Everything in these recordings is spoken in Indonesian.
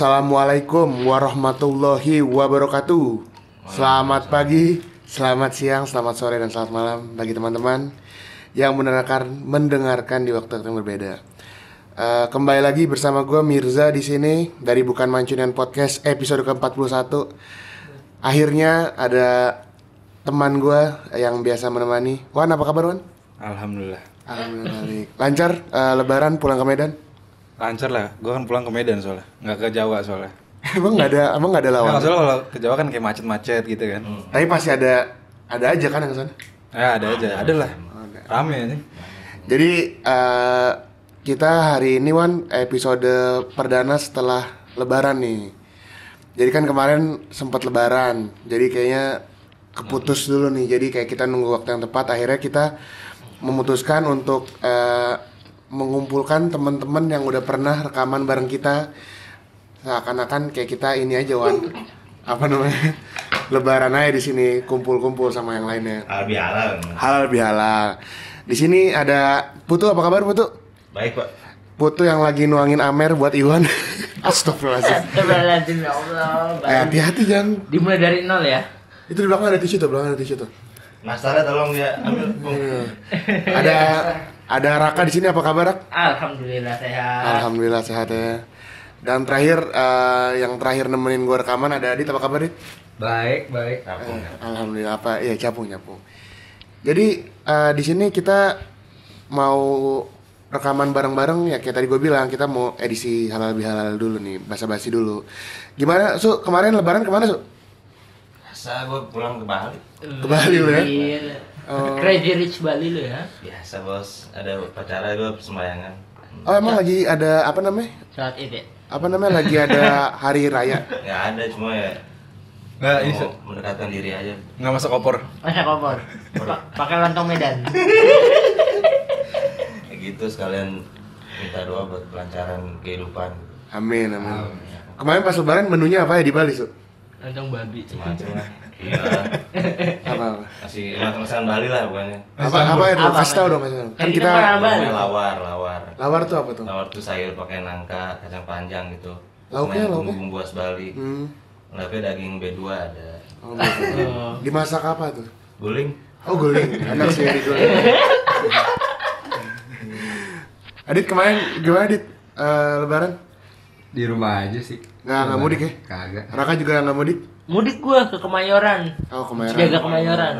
Assalamualaikum warahmatullahi wabarakatuh. Selamat pagi, selamat siang, selamat sore dan selamat malam bagi teman-teman yang mendengarkan mendengarkan di waktu yang berbeda. Eh, kembali lagi bersama gue Mirza di sini dari Bukan Mancunian Podcast episode ke-41. Akhirnya ada teman gue yang biasa menemani. Wan apa kabar Wan? Alhamdulillah. Alhamdulillah. Lancar eh, Lebaran pulang ke Medan? Lancar lah, gue kan pulang ke Medan soalnya, nggak ke Jawa soalnya. emang nggak ada, emang nggak ada lawan. Nah, soalnya kalau ke Jawa kan kayak macet-macet gitu kan. Tapi pasti ada, ada aja kan yang sana. Ya ada aja, ada lah. Rame nih. Jadi eh, kita hari ini Wan episode perdana setelah Lebaran nih. Jadi kan kemarin sempat Lebaran, jadi kayaknya keputus dulu nih. Jadi kayak kita nunggu waktu yang tepat. Akhirnya kita memutuskan untuk eh, mengumpulkan teman-teman yang udah pernah rekaman bareng kita. Seakan-akan kayak kita ini aja Wan. Apa namanya? Lebaran aja di sini kumpul-kumpul sama yang lainnya. Halal. Halal bihalal. Di sini ada Putu, apa kabar Putu? Baik, Pak. Putu yang lagi nuangin Amer buat Iwan. Astagfirullahaladzim. Astagfirullahaladzim ya Allah. Eh, hati-hati jangan. Dimulai dari nol ya. Itu di belakang ada tisu tuh, belakang ada tisu tuh. Mas Tara tolong dia ambil. Bung. Ada ada Raka di sini apa kabar Rak? Alhamdulillah sehat. Alhamdulillah sehat ya. Dan terakhir eh, yang terakhir nemenin gua rekaman ada Adit apa kabar Dit? Baik, baik. Kampung. Alhamdulillah apa? Iya capung capung. Jadi eh, di sini kita mau rekaman bareng-bareng ya kayak tadi gue bilang kita mau edisi halal bihalal dulu nih basa-basi dulu. Gimana su kemarin Lebaran ke mana su? Biasa gue pulang ke Bali. Ke Bali lu ya? Iya. Oh. Crazy Rich Bali lu ya. Biasa bos, ada upacara gue sembayangan. Oh emang lagi ada apa namanya? Saat itu. ya. Apa namanya lagi ada hari raya? Ya ada cuma ya. Nggak, ini mau mendekatkan diri aja. nggak masuk opor. Masa kompor. Pa- Pakai lontong Medan. Kayak gitu sekalian minta doa buat kelancaran kehidupan. Amin amin. Kemarin pas Lebaran menunya apa ya di Bali su? Lontong babi. Macam lah. Iya. Apa apa? Masih masakan Bali lah bukannya. Apa apa itu? Apa, Kasih tahu Mas? dong tahu. Kan Kan kita lawar, lawar. lawar tuh apa tuh? Lawar tuh sayur pakai nangka, kacang panjang gitu. Lauknya, lauknya? Bumbu khas Bali. Hmm. Lauknya daging B2 ada. Oh, gitu. Oh. Dimasak apa tuh? Guling. Oh guling, enak sih ya guling. Adit kemarin gimana Adit? Eh, lebaran? Di rumah aja sih. Nggak, nggak mudik ya? Kagak. Raka juga nggak mudik? Mudik gua ke Kemayoran. Oh kemarin. Jaga Kemayoran.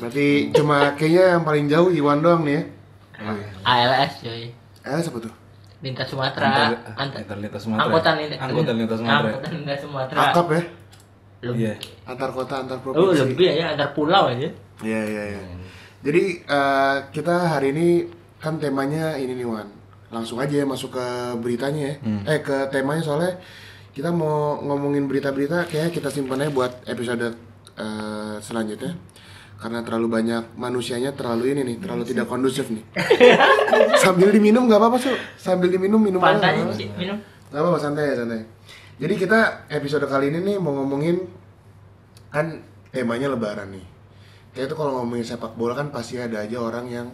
Berarti cuma kayaknya yang paling jauh Iwan doang nih ya? ALS coy. Eh siapa tuh? Lintas Sumatera. Antar Antar lintas Sumatera. Angkutan lintas Angkutan lintas Sumatera. Angkutan lintas Sumatera. Akap ya? Lebih. Iya. Antar kota, antar Oh, provinsi. lebih ya, antar pulau aja. Iya iya iya. Jadi eh, kita hari ini kan temanya ini nih Wan. Langsung aja ya masuk ke beritanya ya. Eh ke temanya soalnya kita mau ngomongin berita-berita kayak kita simpan aja buat episode eh, selanjutnya. Karena terlalu banyak manusianya terlalu ini nih, terlalu tidak kondusif nih. Sambil diminum nggak apa-apa Su. Sambil diminum minum nggak sih minum. Gak apa-apa santai ya santai. Jadi kita episode kali ini nih mau ngomongin kan temanya Lebaran nih. Kayak itu kalau ngomongin sepak bola kan pasti ada aja orang yang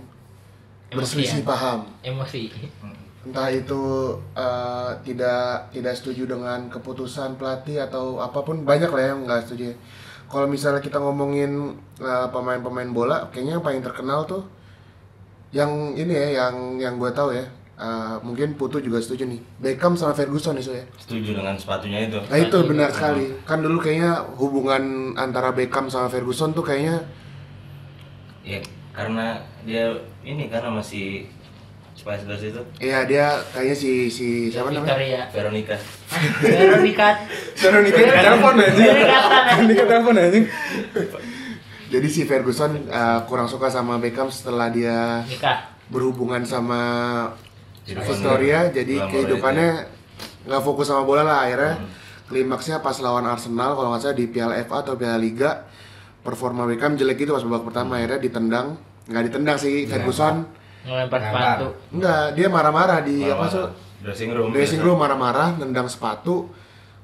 berselisih Emosian. paham. Emosi. Entah itu eh, tidak tidak setuju dengan keputusan pelatih atau apa pun banyak lah yang nggak setuju. Kalau misalnya kita ngomongin eh, pemain-pemain bola, kayaknya yang paling terkenal tuh yang ini ya, yang yang gue tahu ya. eh, mungkin Putu juga setuju nih. Beckham sama Ferguson itu ya. Setuju dengan sepatunya itu. Nah itu benar sekali. Kan dulu kayaknya hubungan antara Beckham sama Ferguson tuh kayaknya Ya, karena dia ini karena masih Spice Girls itu Iya dia kayaknya si si siapa namanya? Victoria. Veronica. Veronica. Veronica telepon aja. Veronica. Veronica telepon aja. Jadi si Ferguson uh, kurang suka sama Beckham setelah dia Nikah. berhubungan sama Victoria, jadi kehidupannya nggak fokus sama bola lah akhirnya. Klimaksnya pas lawan Arsenal kalau nggak salah di Piala FA atau Piala Liga performa Beckham jelek itu pas babak pertama akhirnya ditendang nggak ditendang sih Ferguson Ngelempar sepatu. nggak dia marah-marah di apa tuh Dressing room. dressing room marah-marah nendang sepatu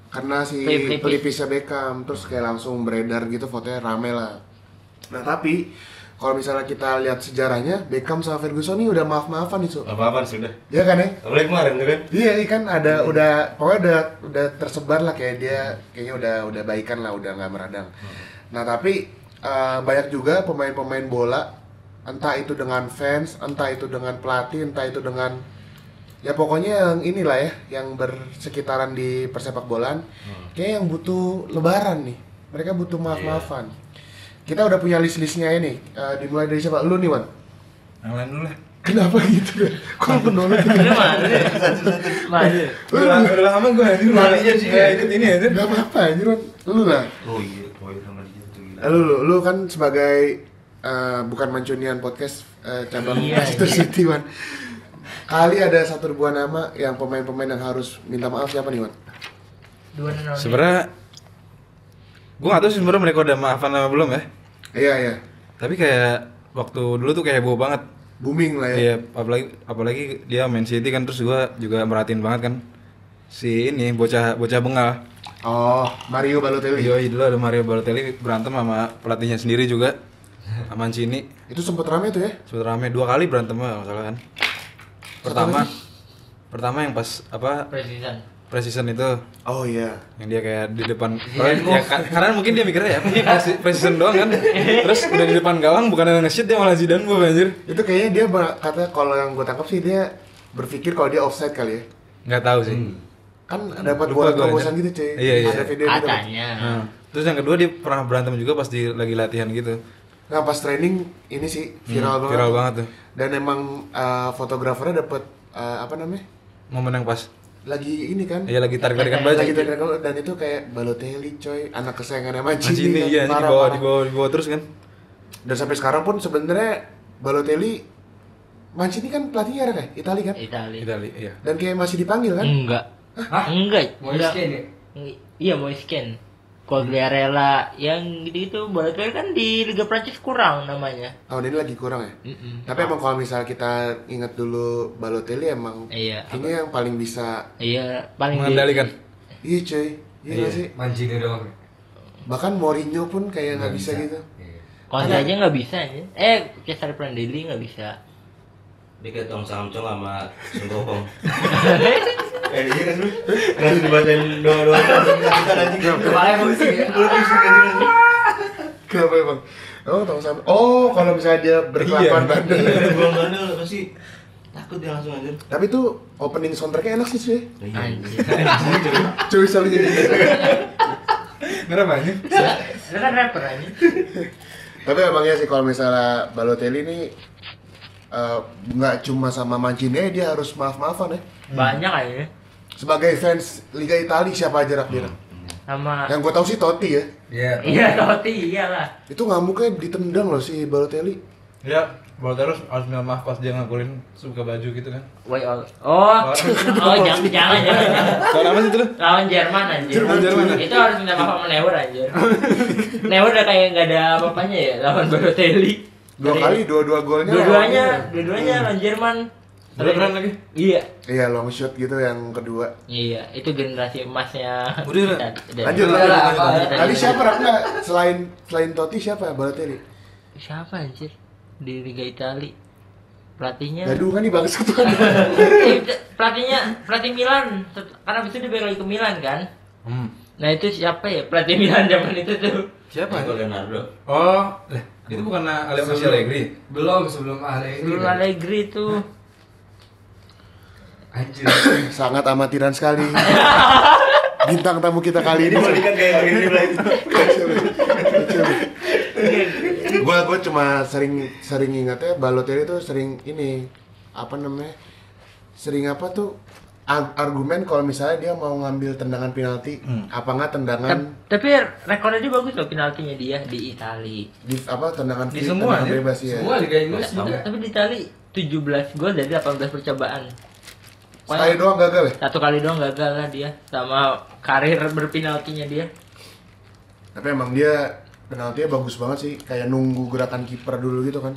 karena si Pelipis. pelipisnya Beckham terus kayak langsung beredar gitu fotonya rame lah nah tapi kalau misalnya kita lihat sejarahnya Beckham sama Ferguson ini udah maaf-maafan nih, so. Apa-apaan sudah. Ya kan ya? Apalagi kemarin tuh kan. Iya, iya kan ada udah pokoknya udah udah tersebar lah kayak dia kayaknya udah udah baikan lah, udah nggak meradang. Nah, tapi eh, banyak juga pemain-pemain bola entah itu dengan fans, entah itu dengan pelatih, entah itu dengan ya pokoknya yang inilah ya yang bersekitaran di persepak bolaan kayak yang butuh lebaran nih. Mereka butuh maaf-maafan. Kita udah punya list-listnya ini. Eh, dimulai dari siapa? Lu nih, Wan. Yang lain dulu lah. Kenapa gitu kan? Kok lu menolak gitu? Lu mana? Mana? Udah, udah lama gue anjir Larinya sih, Nggak ya. ikut ini anjir. Gak apa-apa anjir, Wan. Lu lah. Oh iya, poin sama dia tuh. Lu, lu, lu kan sebagai eh, bukan mancunian podcast eh, cabang Iya, Manchester iya. City, Wan. Kali ada satu buah nama yang pemain-pemain yang harus minta maaf siapa nih, Wan? Dua. Sebenarnya gue gak tahu sih sebenarnya mereka udah maafan apa belum ya. Iya, iya. Tapi kayak waktu dulu tuh kayak heboh banget. Booming lah ya. Iya, apalagi apalagi dia main City kan terus gua juga merhatiin banget kan si ini bocah bocah bengal. Oh, Mario Balotelli. Yoi dulu ada Mario Balotelli berantem sama pelatihnya sendiri juga sama Mancini. Itu sempet rame tuh ya. Sempet rame dua kali berantem kalau nggak salah kan. Pertama pertama yang pas apa Presiden. precision itu Oh iya. yang dia kayak di depan ya, ka- karena mungkin dia mikirnya ya precision doang kan terus udah di depan gawang bukan yang nge-shoot dia malah Zidane move anjir Itu kayaknya dia kata kalau yang gue tangkap sih dia berpikir kalau dia offside kali ya. nggak tahu sih Kan dapat Lupa bola terobosan gitu, cuy. Iya, iya. Ada video dapat. Katanya. Nah, terus yang kedua dia pernah berantem juga pas di lagi latihan gitu Nah, pas training ini sih viral banget. viral banget tuh Dan emang uh, fotografernya dapat uh, apa namanya? momen yang pas Lagi ini kan? Iya lagi tarik tarikan baju lagi tarik dan itu kayak Balotelli coy, anak kesayangannya Mancini. Mancini kan. iya ini Parah, dibawa dibawa dibawa terus kan Dan sampai sekarang pun sebenarnya Balotelli Mancini kan pelatihnya ada kayak Itali kan? Itali. Itali iya Dan kayak masih dipanggil kan? Enggak. Hah? Enggak. Mau scan ya? Iya mau scan. Quagliarella yang gitu-gitu Balotelli kan di Liga Prancis kurang namanya. Tahun ini lagi kurang ya? Mm-mm. Tapi emang kalau misal kita ingat dulu Balotelli emang Iya. kayaknya yang paling bisa Iya, paling di- mengendalikan iya coy iya nggak sih Mancini doang. bahkan Mourinho pun kayak nggak bisa, bisa. gitu Iya. Conte aja nggak bisa aja. Eh, Cesare Prandelli nggak bisa. Dia kayak tong samcong sama. Eh iya kan lu? Langsung dibacain doa-doa. Kita anjing. Kepala emosi ya. Lu pusing anjing. kenapa emang oh tahu sama oh kalau misalnya dia berkelakuan Iya. bandel Iya, bandel pasti takut dia langsung aja. tapi tuh opening soundtracknya enak sih cuy Anjir. cuy selalu jadi kenapa ini Lu kan rapper aja. tapi emangnya sih kalau misalnya Balotelli ini eh, nggak cuma sama Mancini eh, dia harus maaf maafan ya Banyak aja. Sebagai fans Liga Italia siapa aja rak dia Sama yang gue tahu sih Totti ya Iya. Iya, Totti iyalah. itu ngamuknya ditendang loh si Balotelli ya Balotelli harus harus minta maaf pas dia ngakulin suka baju gitu kan Why all? Oh, oh jangan jangan jangan. soal apa sih itu? Lawan Jerman anjir. Jerman, Jerman. Itu harus minta maaf sama Neuer anjir. Neuer udah kayak nggak ada apa-apanya ya lawan Balotelli. dua Dari- kali dua-dua golnya Dua-duanya, lawannya. dua-duanya lawan Jerman. Dua keren lagi Iya. iya long shot gitu yang kedua Iya, itu generasi emasnya. Udah, udah. Kita- lanjut Udah lanjut, lah, lanjut. tadi siapa Rakna selain selain Totti siapa Balotelli Siapa anjir di Liga Italia? Pelatihnya Gaduh kan nih bangsa tuh kan pelatihnya pelatih Milan karena abis itu dia balik lagi ke Milan kan hmm. nah itu siapa ya pelatih Milan zaman itu tuh siapa Itu Leonardo. oh lah itu bukan Aleo Masih Allegri Belum sebelum Ale ini. sebelum? Allegri tuh Anjir. sangat amatiran sekali. Bintang tamu kita kali ini. Ini kan kayak gini lagi. gue gue cuma sering sering ingatnya Balotelli tuh sering ini apa namanya sering apa tuh ar- argumen kalau misalnya dia mau ngambil tendangan penalti. Apa nggak tendangan? Tap- tapi rekornya dia bagus loh penaltinya dia di Italia di apa tendangan Di free, semua, tendangan ya? bebas ya Semua Liga Inggris Tapi- juga. tapi di Italia 17 gol dari 18 percobaan sekali doang gagal ya? satu kali doang gagal lah dia sama karir berpenaltinya dia. Tapi emang dia penaltinya bagus banget sih kayak nunggu gerakan kiper dulu gitu kan.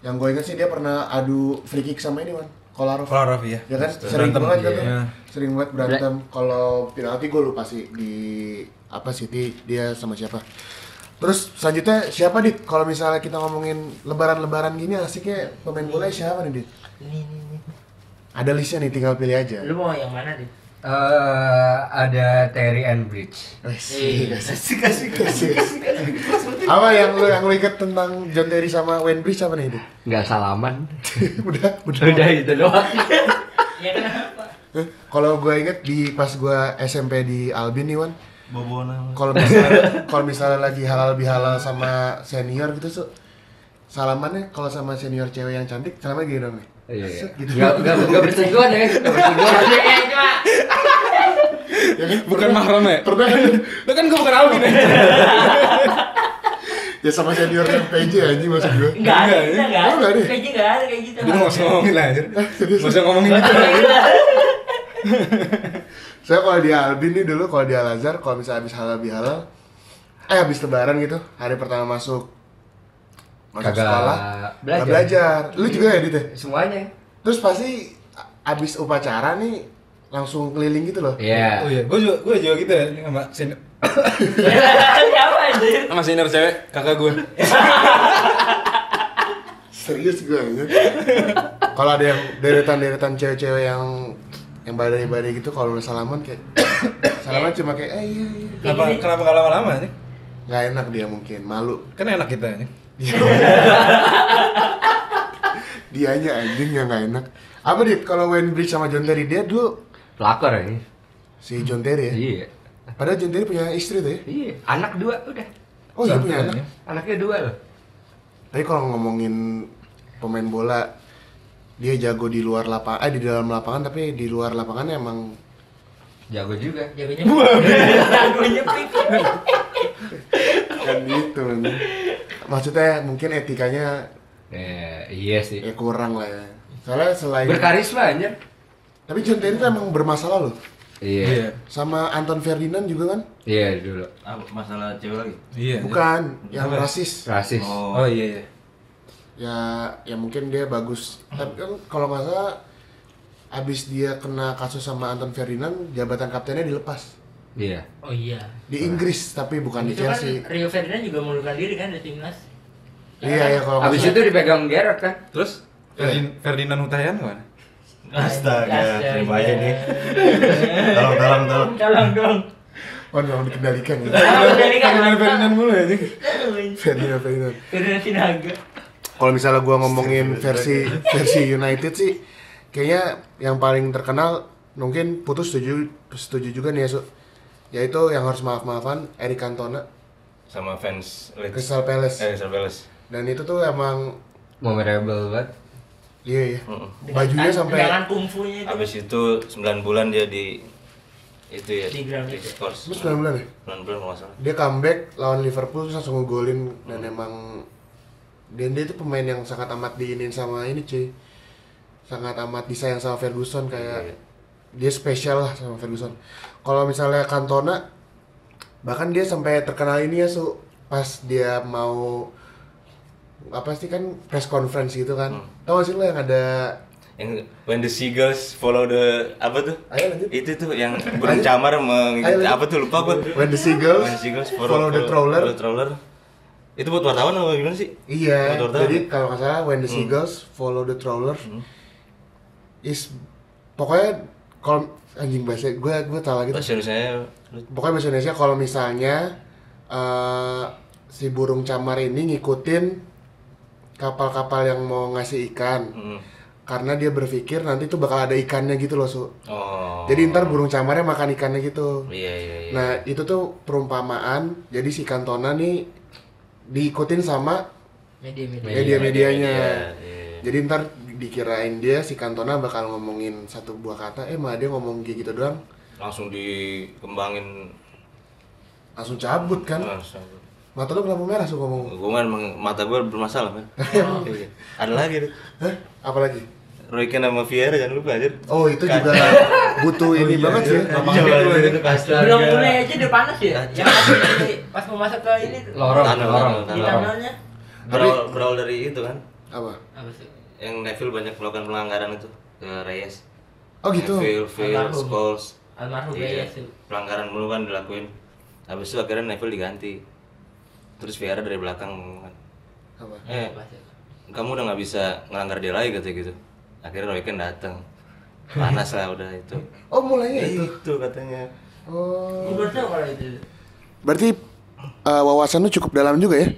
Yang gue inget sih dia pernah adu free kick sama ini man Kolarov. Kolarov ya ya kan? Sering Berantem, banget kan? Iya. sering banget berantem. Kalau penalti gue lupa sih di apa City dia sama siapa. Terus selanjutnya siapa dit? Kalau misalnya kita ngomongin lebaran-lebaran gini asiknya pemain bola siapa nih dit? Ini, ini. Ada listnya nih, tinggal pilih aja. Lu mau yang mana, Dit? Eh, ada Terry and Bridge. Asik, Iya. asik, asik, asik. Apa yang lu yang lu inget tentang John Terry sama Wayne Bridge apa nih dit? Nggak salaman. udah, udah. Udah itu doang. Ya kenapa? Eh, Kalau gue inget di pas gue SMP di Albin nih Wan, Bobona. kalau misalnya kalau misalnya lagi halal bihalal sama senior gitu so, salamannya kalau sama senior cewek yang cantik salaman gini dong nih. Iya, iya. Gitu. Nggak, nggak, nggak bersinggungan ya, nggak bersinggungan. Ya, cuma Ya kan? Bukan mahram ya? Pernah kan? Lu kan gue bukan Alvin ya? ya sama senior yang PJ anjing maksud gue. enggak ada, Enggak, ya? enggak Oh, enggak ada. ada. Kayak gitu enggak ada kayak gitu. Jadi nggak usah ngomongin lah anjir serius? Nggak usah ngomongin gitu Saya kalau di Albin nih dulu kalau di Al Azhar kalau misalnya habis halal bihalal eh habis lebaran gitu hari pertama masuk masuk Kagak sekolah belajar. belajar. Lu juga ya Dit ya? Semuanya. Terus pasti abis upacara nih langsung keliling gitu loh. Iya. Oh iya, gue juga, gue juga gitu ya sama senior, Siapa anjir? sama senior cewek, kakak gue Serius gue anjir. Kalau ada yang deretan-deretan cewek-cewek yang yang badai-badai gitu kalau udah salaman kayak salaman cuma kayak eh iya iya. Kenapa, kenapa gak lama-lama nih? Nggak enak dia mungkin, malu. Kan enak kita nih Dianya anjing yang nggak enak. Apa dit kalau Wayne Bridge sama John Terry dia dulu Pelakor ya. si John Terry ya? Iya. Padahal John Terry punya istri tuh ya? Iya. Anak dua udah. Oh iya punya anak. ya. Anaknya dua loh. Tapi kalau ngomongin pemain bola, dia jago di luar lapangan, eh di dalam lapangan tapi di luar lapangan emang Jago juga. Jagonya. Jagonya kan gitu. Maksudnya mungkin etikanya Eh, iya sih. ya kurang lah ya. Soalnya selain Berkarisma aja. tapi John Terry emang bermasalah loh. Iya. Iya Sama Anton Ferdinand juga kan? Iya dulu. Apa masalah cewek lagi? Iya Bukan, yang Apa? rasis. Rasis. Oh iya iya Ya, ya mungkin dia bagus. Tapi kan kalau nggak salah abis dia kena kasus sama Anton Ferdinand, jabatan kaptennya dilepas. Iya. Oh iya. Di Inggris tapi bukan di Itu kan Chelsea. Rio Ferdinand juga mengundurkan diri kan dari timnas. Iya ya kalau nggak Abis salah. itu dipegang Gerard kan? Terus Ferdin- Ferdinand Hutahian gimana? Astaga, bahaya nih. Tolong, tolong, tolong. Tolong dong. Oh, memang dikendalikan ya. Kan. Ferdinand Ferdinand mulu ya nih Ferdinand Ferdinand. Ferdinand Sinaga. Kalau misalnya gua ngomongin versi versi United sih, kayaknya yang paling terkenal mungkin putus setuju setuju juga nih ya, Su. Yaitu yang harus maaf-maafan Eric Cantona, Sama fans Leeds. Crystal Palace. Eh, Crystal Palace. Dan itu tuh emang Memorable banget. iya ya. Mm-mm. Bajunya sampai Dengan kungfunya itu. Habis itu 9 bulan dia di itu ya Di ground itu. Course. Terus 9 bulan ya? 9 bulan kalau nggak salah. Dia comeback lawan Liverpool terus langsung ngegolin dan emang dan dia itu pemain yang sangat amat diinin sama ini cuy sangat amat disayang sama Ferguson kayak Iya. dia spesial lah sama Ferguson kalau misalnya Cantona bahkan dia sampai terkenal ini ya su pas dia mau apa sih kan press conference gitu kan Hmm. tau gak sih lo yang ada Yang when the seagulls follow the apa tuh? ayo lanjut Itu tuh yang burung camar mengikuti apa tuh lupa gua. when the seagulls, When the seagulls follow, the trawler follow the trawler. Itu buat wartawan apa gimana sih? Iya, Buat jadi kalau nggak salah when the Hmm. seagulls follow the trawler is pokoknya kalau anjing bahasa gue gue tahu lagi. Bahasa Indonesia Pokoknya bahasa Indonesia kalau misalnya eh, si burung camar ini ngikutin kapal-kapal yang mau ngasih ikan Hmm. karena dia berpikir nanti tuh bakal ada ikannya gitu loh su. Oh. Jadi ntar burung camarnya makan ikannya gitu. Iya iya iya. Nah itu tuh perumpamaan. Jadi si Cantona nih diikutin sama Media-media. media-medianya. Iya, iya. Jadi ntar dikirain dia si Cantona bakal ngomongin satu buah kata, eh malah dia ngomong kayak gitu doang, langsung dikembangin langsung cabut kan. langsung. Mata lu kenapa merah suka ngomong? Gue kan mata gue bermasalah kan. Iya. Ada lagi tuh. Hah? Apalagi? Roy Keane sama Vieira jangan lupa aja. Oh itu juga butuh ini banget sih. Belum mulai aja udah panas ya. Yang pas- pas mau masuk ke ini. Lorong, lorong. Di. Berawal, berawal dari itu kan. Apa? Apa sih? Yang Neville banyak melakukan pelanggaran itu ke Reyes. Oh gitu. Neville, Phil. Scholes. Almarhum Iya, Reyes pelanggaran mulu kan dilakuin. Habis itu akhirnya Neville diganti. terus Vieira dari belakang kan Apa? eh kamu udah nggak bisa ngelanggar dia lagi kata gitu akhirnya Roy Keane datang panas lah udah itu Oh mulainya itu. itu katanya Oh. Gue baru tahu kalau itu. Berarti eh, wawasan lu cukup dalam juga ya?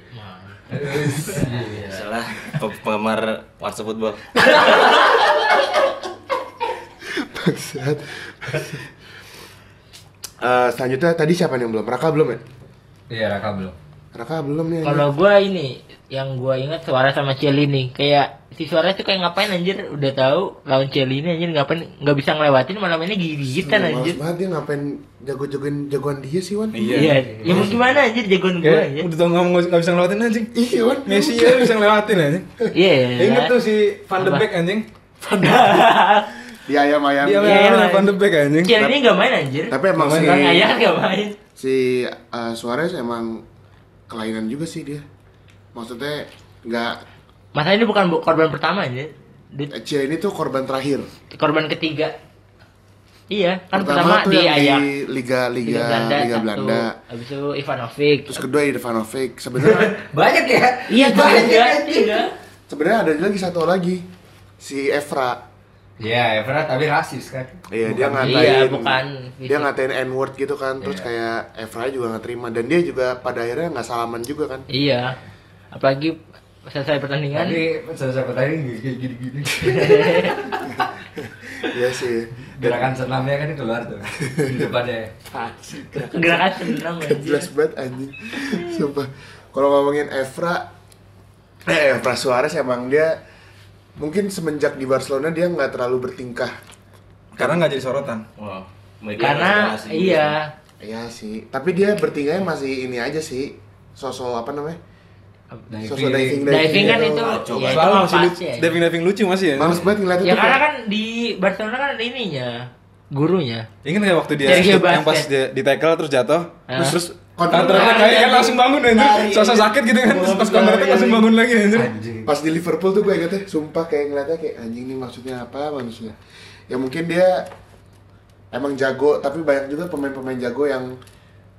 salah pe- penggemar Warsa Football Bangsat. Eh, selanjutnya tadi siapa nih yang belum? Raka belum ya? Iya, Raka belum. Raka belum nih. Kalau gua ini yang gua ingat suara sama Cielini kayak si suara tuh kayak ngapain anjir udah tahu lawan Cielini anjir ngapain nggak bisa ngelewatin malah mainnya gigit-gigitan Males anjir. banget dia ngapain jago-jagoin jagoan dia sih Wan? Iya. Iya, ya mau gimana anjir jagoan gua Kayak anjir. udah tau nggak mau- nggak bisa ngelewatin anjing. Iya Wan. Messi ya bisa ngelewatin anjing. Iya. Ingat tuh si Van de? Beek anjing. Di ayam-ayam. Dia Iya, main iya. Van de Beek anjing. Cielini nggak main anjir. Tapi emang si Ayah nggak main. si eh, Suarez emang kelainan juga sih dia. Maksudnya nggak Masalah ini bukan bu- korban pertama. Di Cia ini tuh korban terakhir. korban ketiga. Iya, kan Pertama, pertama, tuh di yang di Liga Liga Liga Belanda, Liga satu. Belanda. Habis itu Ivanovic. Terus kedua Ivanovic. Sebenarnya Banyak ya? Iya, Banyak ya? tiga. sebenarnya ada lagi satu lagi si Evra. Iya, Evra tapi rasis kan. Iya, dia Bukan. ngatain Iya, bukan dia fisik. ngatain N-word gitu kan. Terus Iya. kayak Evra juga nggak terima dan dia juga pada akhirnya nggak salaman juga kan. Iya. Apalagi selesai pertandingan. Tapi selesai pertandingan gini-gini. Iya sih. Gerakan senamnya kan keluar tuh. Di depannya. Gerakan senam Gak jelas banget anjing. Sumpah. Kalau ngomongin Evra eh Evra Suarez emang dia mungkin semenjak di Barcelona dia nggak terlalu bertingkah. Karena nggak jadi sorotan. Wah, media Karena iya. Iya sih. Tapi dia bertingkahnya masih ini aja sih. Sosok apa namanya? Sosok diving Diving kan gitu. itu ya itu Selalu mah masih lucu. ya. Diving diving lucu masih ya. Males banget ngeliatnya Ya tuh karena kan di Barcelona kan ada ininya gurunya. Ingat nggak waktu dia Sergio yang pas dia di tackle terus jatuh, Ah. terus terus Counter counter attack kayak kan langsung bangun anjir. Lari. Sosok sakit gitu kan, terus pas counter attack langsung bangun lagi anjir. Anjing. pas di Liverpool tuh gue ingetnya sumpah kayak ngeliatnya kayak anjing ini maksudnya apa maksudnya ya mungkin dia emang jago tapi banyak juga pemain-pemain jago yang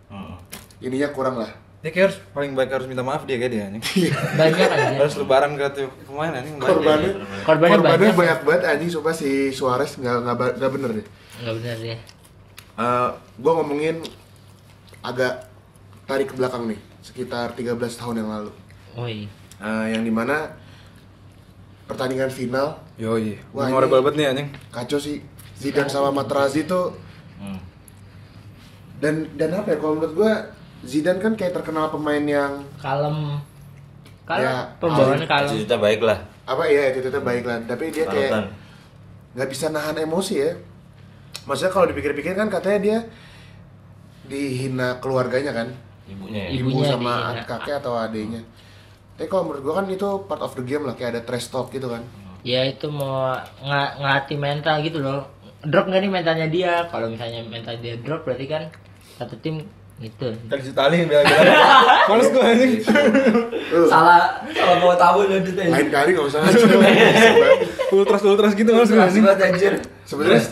Hmm. ininya kurang lah Dia kayak harus paling baik harus minta maaf dia kayak dia anjing. Banyak anjir. Harus lebaran ke tuh pemain anjing. banyak. korbannya Korbannya korbannya banyak. banyak banget anjing sumpah si Suarez nggak nggak nggak bener deh Enggak benar ya. Eh gue ngomongin agak tarik ke belakang nih sekitar 13 tahun yang lalu Oh iya. Eh, yang di mana pertandingan final Yoi, Wah, memorable ini- banget nih anjing. kacau sih Zidane sama Materazzi tuh Hmm. dan dan apa ya kalau menurut gua Zidane kan kayak terkenal pemain yang Kalem. Kalem. Ya, Pembawaannya kalem. Cita-cita baik lah. apa ya itu itu baik lah tapi dia kayak nggak bisa nahan emosi ya maksudnya kalau dipikir-pikir kan katanya dia dihina keluarganya kan Ibunya ya. ibu Ibunya sama dihina. kakek atau adiknya tapi kalau menurut gua kan itu part of the game lah kayak ada trash talk gitu kan Ya itu mau ng ngelatih mental gitu loh. Drop nggak nih mentalnya dia? Kalau misalnya mental dia drop berarti kan satu tim gitu. Tadi si Tali bela-bela. Males gua anjing. Tuh, Salah, salah bawa tabu lanjut aja. lain kali nggak usah Ultras ultras gitu males anjing. banget anjir. sebenarnya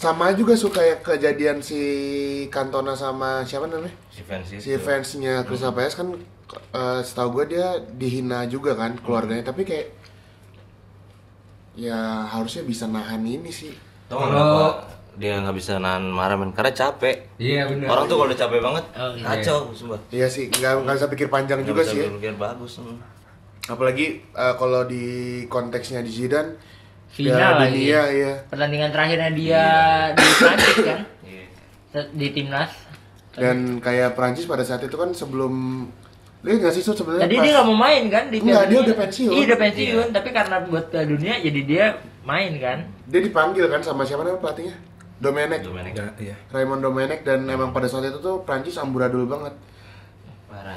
sama juga suka kayak kejadian si Cantona sama siapa namanya Si fans itu. si fansnya Crystal Palace kan eh, setahu gue dia dihina juga kan keluarganya tapi kayak ya harusnya bisa nahan ini sih Tau nggak Kalau- dia nggak bisa nahan marah men? Karena capek. Iya benar. Orang tuh kalau udah capek banget, Oh, iya. kacau sumpah. iya sih nggak nggak bisa pikir panjang Nggak juga bisa sih ya. berpikir bagus. hmm. apalagi eh, kalau di konteksnya di Zidane Final lagi. dunia iya Pertandingan terakhirnya dia di Prancis kan? Iya. Di timnas. dan kayak Prancis pada saat itu kan sebelum lihat nggak sih sebenarnya Tadi pas- dia nggak mau main kan di Enggak, dia udah pensiun. Iya udah pensiun, tapi karena buat Piala Dunia jadi dia main kan. dia dipanggil kan sama siapa namanya pelatihnya Domenech Dominic. Ya, iya. Raymond Domenech dan emang pada saat itu tuh Prancis amburadul banget.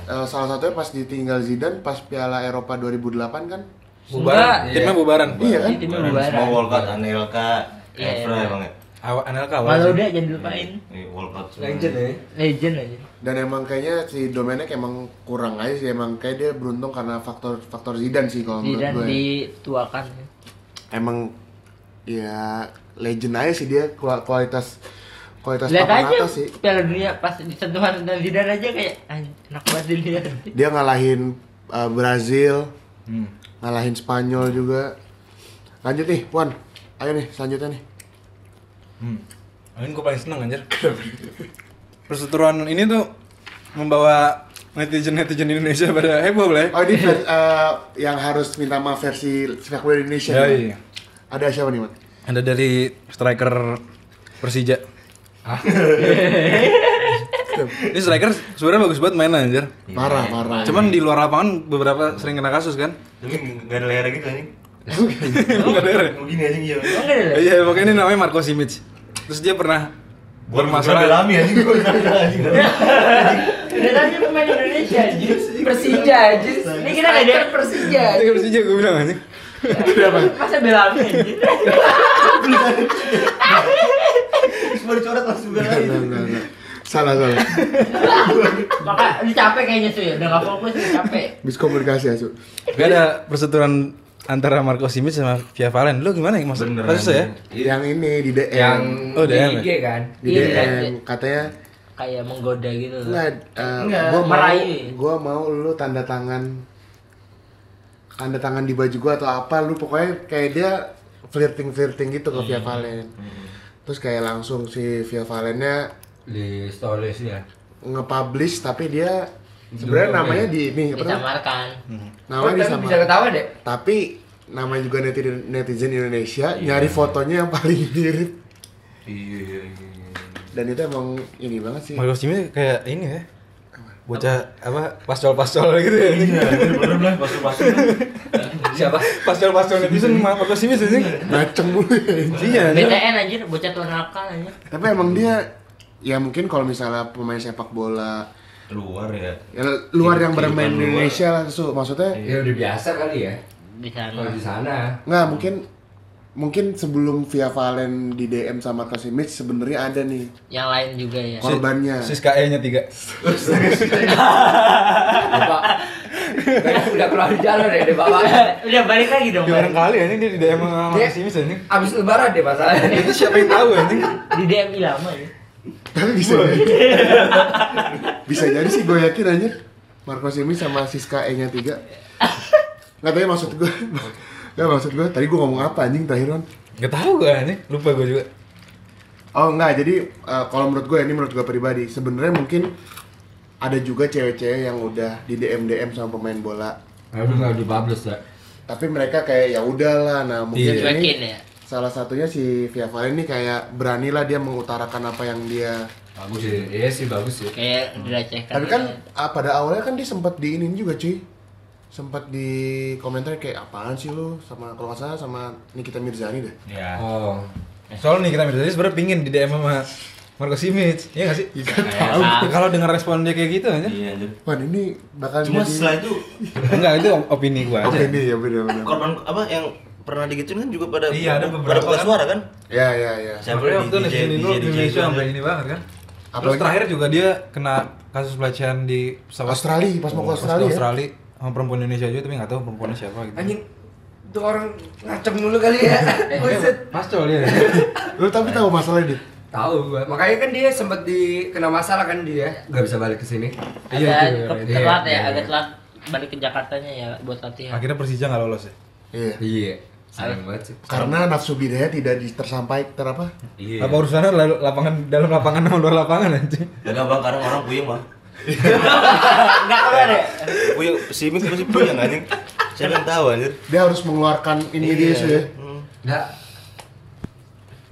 Eh, salah satunya pas ditinggal Zidane pas Piala Eropa 2008 kan Bubaran. Iya. Timnya bubaran. Iya kan? Di timnya Semua bubaran. Walcott, Anelka, Iya, Evra iya. emang ya. Awal Anelka awal. Sih. udah jangan dilupain. Iya, Walcott. semua. Legend ya. Legend aja. dan emang kayaknya si Domenech emang kurang aja sih emang kayak dia beruntung karena faktor faktor Zidane sih kalau menurut Zidane gue dituakan. emang ya legend aja sih dia kua- kualitas kualitas Lihat papan aja atas sih. Piala Dunia pas di sentuhan dan Zidane aja kayak "Anjing, enak banget dilihat. Dia ngalahin uh, Brazil, Hmm. Ngalahin Spanyol juga. Lanjut nih, Wan. Ayo nih, selanjutnya nih. Hmm. Ini gue paling seneng anjir. Perseteruan ini tuh membawa netizen-netizen Indonesia pada heboh lah. Oh ini uh, yang harus minta maaf versi sepak bola Indonesia. Ya, iya. Ada siapa nih, Mat? Ada dari striker Persija. Ini striker sebenarnya bagus banget mainnya anjir. Parah, parah. Cuman di luar lapangan beberapa sering kena kasus kan. Tapi nggak ada leher gitu anjing. Enggak ada. ya? Begini anjing iya. Nggak? Iya, makanya ini namanya Marco Simic. Terus dia pernah Bermasalah bermasalah. Lami anjing gua anjing. Udah tadi pemain Indonesia anjir. Persija aja. Ini kita nggak ada Persija. Itu Persija gue bilang anjing. Masa Belami anjir. Semua dicoret langsung Enggak, Salah, salah. Maka ini capek kayaknya ya, udah nggak fokus capek. Miskomunikasi asu. Gak ada perseteruan antara Marco Simic sama Via Valen. Lu gimana ya maksud Bener, kasusnya ya? Yang ini di DM. Yang Oh, di DM IG kan. di Iya, DM katanya Kayak menggoda gitu. enggak uh, Enggak, gua mau gua mau lu tanda tangan tanda tangan di baju gua atau apa lu pokoknya kayak dia flirting flirting gitu ke Via Valen. Terus kayak langsung si Via Valennya Di stories ya. nge-publish tapi dia sebenarnya namanya ya. di ini apa namanya? Disamarkan. Namanya Oh, tapi disama. bisa ketawa deh. Tapi namanya juga netizen netizen Indonesia nyari fotonya yang paling mirip Iya iya iya. dan itu emang ini banget sih. Marco Simic kayak ini ya. Bocah apa pascol-pascol gitu ya. Iya, bener lah pasur-pasur. Siapa? Pascol-pascol netizen Marco Simic anjing. Ngaceng mulu ya. Iya. BTN anjir, bocah tuan nakal anjir. Tapi emang dia ya mungkin kalau misalnya pemain sepak bola Luar ya. ya, luar yang bermain di luar. Indonesia lah Su. maksudnya Ya udah biasa kali ya. Di sana. Kalau di sana. nggak mungkin mungkin sebelum Via Valen di DM sama Kasimic sebenarnya ada nih Yang lain juga ya. korbannya. Sis KE nya 3. Bapak. udah keluar di jalan deh, deh Bapak. Udah balik lagi dong. Ya orang kali anjing dia di DM sama Simic anjing. Abis lebaran deh masalahnya. Itu siapa yang tahu anjing? Di DM Ilama ya. Tapi bisa jadi. bisa jadi sih gue yakin aja. Marco Simic sama Siska E nya 3 Nggak tahu ya maksud gue. Nggak maksud gue. Tadi gue ngomong apa anjing terakhir Ron? Gak tahu gue anjing, lupa gue juga. Oh enggak, jadi eh, kalau menurut gue ini menurut gue pribadi sebenarnya mungkin ada juga cewek-cewek yang udah di DM DM sama pemain bola. Aduh nggak di publish ya. Tapi mereka kayak ya udahlah, nah mungkin Iya. ini ya. Salah satunya si Via Valen ini kayak beranilah dia mengutarakan apa yang dia. Bagus sih. Iya sih bagus sih. Kayak dilecehkan. Tapi kan ah, pada awalnya kan dia sempat diinin juga cuy. Sempat di komentar kayak apaan sih lu sama kalau nggak salah sama Nikita Mirzani deh. Ya. Oh. Soalnya nih kita jadi sebenarnya pingin di DM sama Marco Simic, iya gak sih? tahu. Kalau dengar respon dia kayak gitu aja. Iya. Wah ini bakal Cuma jadi setelah itu Enggak, itu opini gua Oke aja. nih ya benar-benar. korban apa yang pernah digituin kan juga pada Iya, ada pada beberapa buka kan. suara kan? Ya ya ya. Siapa Makanya di- waktu itu DJ netizen Indo DJ Indonesia sampai ini banget kan. Terus Apalagi- terakhir juga dia kena kasus pelecehan di pesawat Australia, pas mau ke Pas Australia ya? Australia sama perempuan Indonesia juga tapi nggak tahu perempuannya siapa gitu. Anjing. Itu orang ngaceng mulu kali ya. Buset. Pascol dia. Lu tapi tahu masalahnya dit? Tahu gua. Makanya kan dia sempat di kena masalah kan dia. Nggak bisa balik ke sini. Iya, iya, telat iya, ya, iya. agak telat balik ke Jakartanya ya buat latihan. Akhirnya Persija nggak lolos ya. Iya. Iya. Sayang banget sih. Karena nafsu bidaya tidak tersampaikan ter apa? Iya. Apa urusannya lalu lapangan dalam lapangan sama luar lapangan anjing? Enggak bang, kadang orang puyeng bang. Enggak keluar ya? Puyeng, si Mik pasti puyeng anjing. Siapa yang tahu anjir? Dia harus mengeluarkan ini dia sih ya. Hmm. Nggak.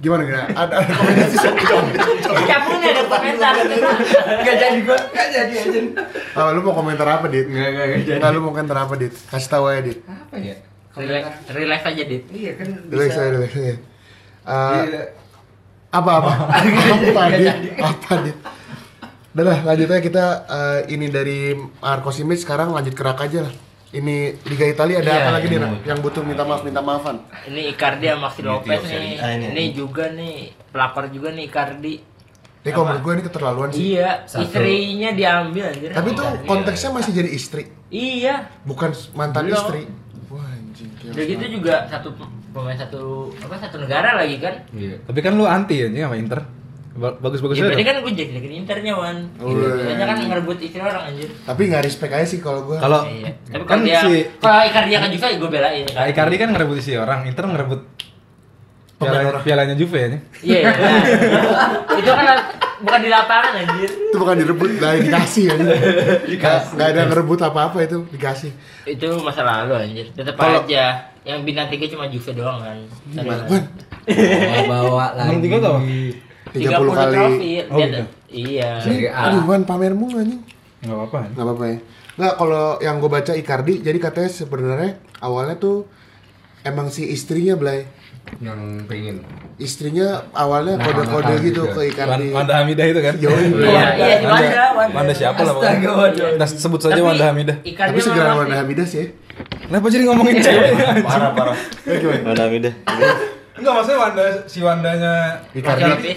Gimana gimana? Ada ada komentar sih Capung nih ada komentar. Nggak jadi gua. Nggak jadi aja. Ah, lu mau komentar apa dit? Nggak nggak nggak jadi. Enggak lu mau komentar apa dit? Kasih tahu aja dit. Apa ya? Relax, relax aja dit. Iya kan Relax bisa. aja relax aja. Eh, Iya. apa apa? apa dit? Apa dit? Udah lah, lanjut aja kita eh, ini dari Marco Simic sekarang lanjut kerak aja lah. Ini Liga Italia ada Iya, apa lagi nih iya. Ran? yang butuh minta maaf minta maafan? Ini Icardi sama Maxi Beauty Lopez nih. Serie A ini. Ini juga nih pelakor juga nih Icardi. Ini kalau menurut gue ini keterlaluan sih. Iya, Satu. istrinya diambil anjir. Tapi tuh konteksnya masih jadi istri, Iya. bukan mantan Belum. istri. Udah gitu banget. juga satu pemain satu apa satu negara lagi kan? Iya. Tapi kan lu anti anjing sama Inter. Ba- Bagus-bagus Ya, aja. berarti kan gue jadi internya wan. Oh, Biasanya kan iya. ngerebut istri orang anjir. Tapi nggak respect aja sih kalau gue. Kalau Iya. Tapi kan kalau dia si kalau Icardi akan juga gue belain. Icardi kan ngerebut isi orang, Inter ngerebut Pemain piala, orang. pialanya Juve ya. nih. Iya. nah, itu kan bukan di lapangan anjir. itu bukan direbut, lah dikasih ya. Nggak nggak ada ngerebut apa-apa itu dikasih. Itu masa lalu anjir. Tetap Kalau- aja. Yang bintang tiga cuma Juve doang kan. Gimana? Wan, bawa lagi. Bintang tiga tuh apa? 30 kali. trofi. Oh, Dia- gitu. Iya. Aduh, Wan pamermu anjing. Enggak apa-apa. ya. Nggak apa-apa ya. Nggak, kalau yang gue baca Icardi, jadi katanya sebenarnya awalnya tuh emang si istrinya Blay. Yang pengen. Istrinya awalnya Nah, kode-kode gitu ke Icardi. Wan- Wanda Hamidah itu kan. Yoi. Iya, iya di Wanda- Wanda, Wanda. Wanda siapa lah pokoknya. Astaga, Wanda. Kita sebut saja Tapi Wanda Hamidah. Tapi segera Wanda Hamidah sih ya. Kenapa jadi ngomongin cewek? Parah parah. Mana Mida? Enggak maksudnya Wanda si Wandanya Icardi. Tapi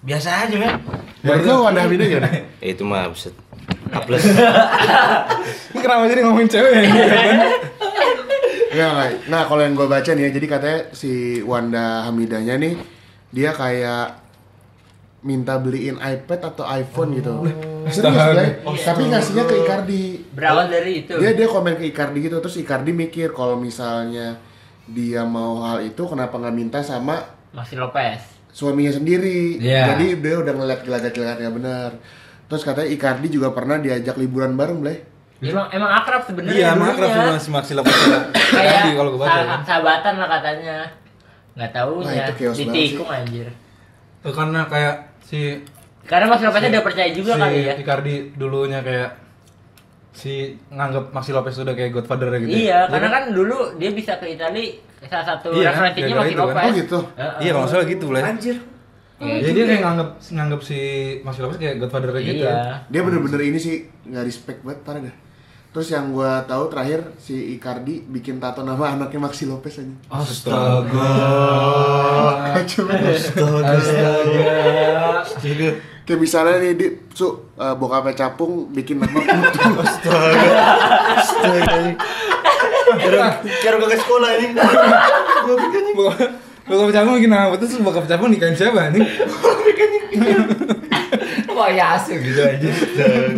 Biasa aja men. Menurut lo Wanda Hamidah gimana? Eh, itu mah buset. A plus. Ini kenapa jadi ngomongin cewek ya? Enggak, enggak. Nah, kalau yang gue baca nih ya, jadi katanya si Wanda Hamidahnya nih, dia kayak minta beliin iPad atau iPhone gitu. Serius, Astaga. Blay. Tapi ngasihnya ke Icardi. berawal dari itu. Dia dia komen ke Icardi gitu, terus Icardi mikir kalau misalnya dia mau hal itu kenapa nggak minta sama Masih Lopez. suaminya sendiri. Iya. Jadi dia udah ngeliat gelagat-gelagatnya bener. Terus katanya Icardi juga pernah diajak liburan bareng, Blay. Emang emang akrab sebenarnya. Iya, emang akrab sama si Maxi Lopez. Kayak kalau gue baca. sah- sahabatan lah katanya. Nggak tahu Wah, ya. itu Ditikung anjir. Itu karena kayak si Karena Mas Lopeznya udah percaya juga si kali ya. Icardi dulunya kayak si nganggap Maxi Lopez udah kayak godfather gitu. Iya, karena kan dulu dia bisa ke Itali salah satu Iya, referensinya gara-gara masih itu kan. Lopez. Oh gitu. Heeh. Iya, kalau salah gitu lah. Anjir. Iya, Jadi dia kayak nganggap nganggap si Maxi Lopez kayak godfather gitu. Iya. Dia bener-bener ini sih nggak respect banget parah dah. Terus yang gua tahu terakhir si Icardi bikin tato nama anaknya Maxi Lopez aja. Astaga. Kacau banget. Astaga. Kayak misalnya nih di su uh, bokapnya capung bikin nama putu. Kira kira gak ke sekolah ini. Bokap cabang bikin apa terus bokap cabang nikahin siapa nih? Wah, ya asik gitu aja.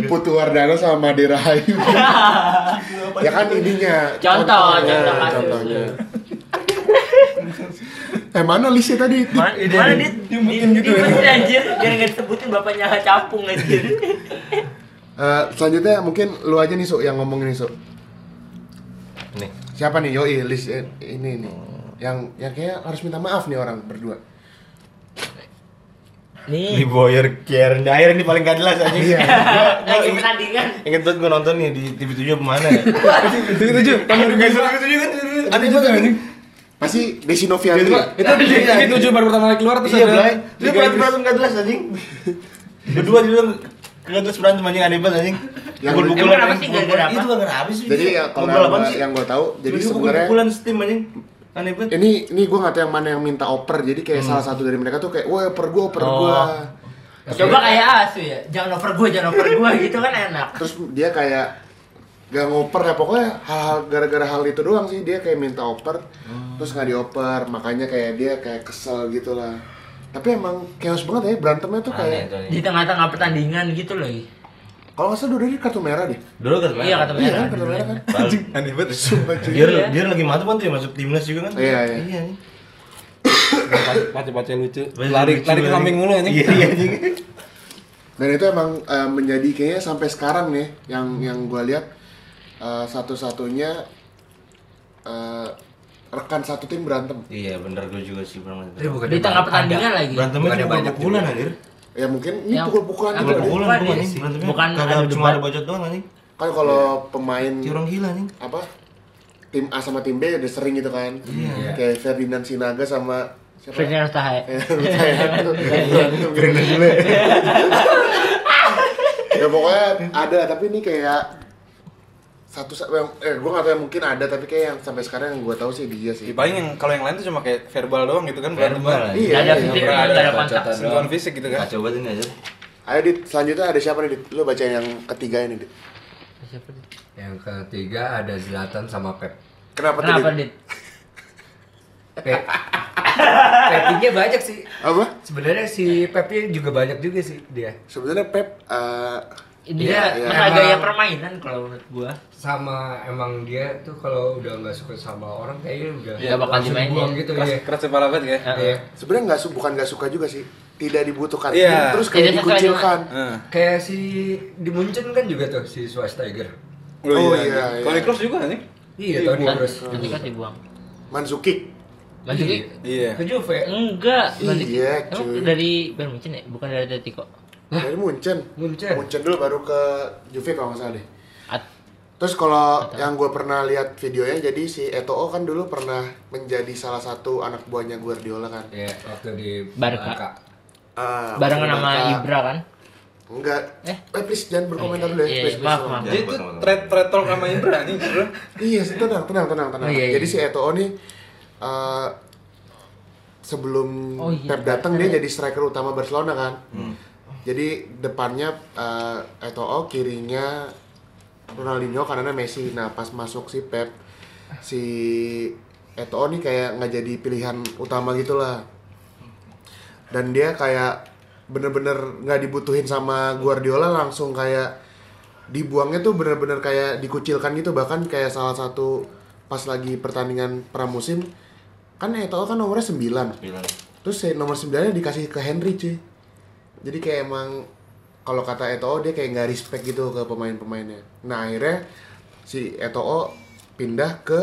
Putu Wardana sama Made Rahayu. ya kan ininya. Contoh, contohnya, contoh kasus. contohnya. eh mana listnya tadi? Mana, mana dia, dia mungkin gitu ya. anjir, biar nggak disebutin bapaknya capung anjir. Eh, selanjutnya mungkin lu aja nih Su yang ngomongin nih Su. Nih. Siapa nih Yoi list eh, ini nih. Yang yang kayak harus minta maaf nih orang berdua. Di Nih, Boyer Kieran akhir ini paling gak jelas aja. Iya. lagi pertandingan. Ingat banget gue nonton nih di TV 7 apa mana ya? Itu tujuh. Tahun Guys, TV 7 kan. Ada juga anjing. Pasti Desi Noviandri. Itu TV tujuh baru pertama kali keluar terus Iya, ada Blay. Dia berantem berantem gak jelas anjing. Berdua dia bilang Gak jelas berantem anjing aneh banget anjing. Yang Pukul-pukulan. Emang kenapa sih? Apa? Itu gak kenapa sih? Jadi kalau yang, gue tahu, jadi sebenarnya pukul-pukulan steam anjing. Aneh banget. ini ini gue nggak tahu yang mana yang minta oper. Jadi kayak salah satu dari mereka tuh kayak, wah oper gue, oper Oh. gue. Coba kayak asu ya, jangan over gue, jangan over gue gitu kan enak. Terus dia kayak gak ngoper ya pokoknya hal-hal gara-gara hal itu doang sih dia kayak minta oper terus nggak dioper makanya kayak dia kayak kesel gitu lah tapi emang chaos banget ya berantemnya tuh kayak anjing. Di tengah-tengah pertandingan gitu lagi. Kalau nggak salah dulu dia kartu merah deh Dulu kan Iya kata iya merah. kan kartu merah kan Anjing, aneh banget. Sumpah, cuy. Dia Iya. dia lagi mantap kan tuh ya, masuk timnas juga kan? Iya, iya. Iya. anjing. Pace-pace lucu. Lari lari ke kambing mulu anjing. Iya, iya anjing. dan itu emang eh, menjadi kayaknya sampai sekarang nih yang yang gue lihat eh, satu-satunya eh, rekan satu tim berantem Iya, bener gue juga sih bukan Di tengah pertandingan lagi. Berantemnya cuma banyak juga. anjir. Ya mungkin ini Yang- pukul-pukulan juga. Pukulan iya anjing. sih. Berantemnya Bukan kagak adu cuma debat. ada bacot doang anjing. kan kalau pemain orang gila anjing. apa tim A sama tim B udah sering gitu kan Iya. kayak Ferdinand Sinaga sama siapa Ferdinand Tahe. Ferdinand Sule. ya pokoknya ada tapi ini kayak satu sa- yang- eh gue gak tau yang mungkin ada tapi kayak yang sampai sekarang yang gue tahu sih dia sih Ya, paling yang kalau yang lain tuh cuma kayak verbal doang gitu kan Verbal, banget. Iya, iya, fisik, gak ada ada kontak. Sentuhan fisik gitu kan. Banget ini aja. ayo dit selanjutnya ada siapa nih dit lu bacain yang ketiga ini dit Yang ketiga ada Zlatan sama Pep. kenapa, Kenapa, tuh dit Dit? Pe- Pepinya banyak sih. Apa? Sebenarnya si Pepi juga banyak juga sih dia. Sebenarnya Pep eh, Dia Iya, masalah emang- gaya permainan kalau menurut gua. Sama emang dia tuh kalau udah nggak suka sama orang kayaknya udah Nggak bakal dimainin. buang gitu keras ya. keras kepala banget kayak Iya. sebenarnya nggak su bukan nggak suka juga sih. Tidak dibutuhkan Iya. tim, terus kayak Tidak dikucilkan. Heeh. Kayak si di Munchen kan juga tuh si Schweinsteiger. Oh, iya, Toni iya. Kroos juga nih Iya, Toni Kan Kroos. nanti kan dibuang. Manzuki. Manzuki iya Ke Juve. enggak, Iya, emang cuy. dari Bayern Munchen ya, bukan dari Atletico. Dari Munchen. Munchen. Munchen dulu baru ke Juve kalau nggak salah deh. At- Terus kalau yang gue pernah lihat videonya, jadi si Eto'o kan dulu pernah menjadi salah satu anak buahnya Guardiola kan. Iya, waktu di Barca. Ah, barengan waktu sama. Ibra kan? Enggak. Eh? Eh, please jangan berkomentar dulu ya. Iya, please, maaf, maaf. jadi itu trade trade talk sama Ibra nih bro Iya, tenang, tenang, tenang, tenang. Oh, iya, iya. Jadi si Eto'o nih eh, sebelum Oh, iya. Pep datang dia jadi striker utama Barcelona kan. Jadi depannya eh, Eto'o, kirinya Ronaldinho, kanannya Messi. Nah, pas masuk si Pep, si Eto'o nih kayak nggak jadi pilihan utama gitu lah. Dan dia kayak bener-bener nggak dibutuhin sama Guardiola langsung kayak dibuangnya tuh bener-bener kayak dikucilkan gitu bahkan kayak salah satu pas lagi pertandingan pramusim kan Eto'o kan nomornya 9 terus si nomor 9 nya dikasih ke Henry cuy jadi kayak emang kalau kata Eto'o dia kayak nggak respect gitu ke pemain-pemainnya nah akhirnya si Eto'o pindah ke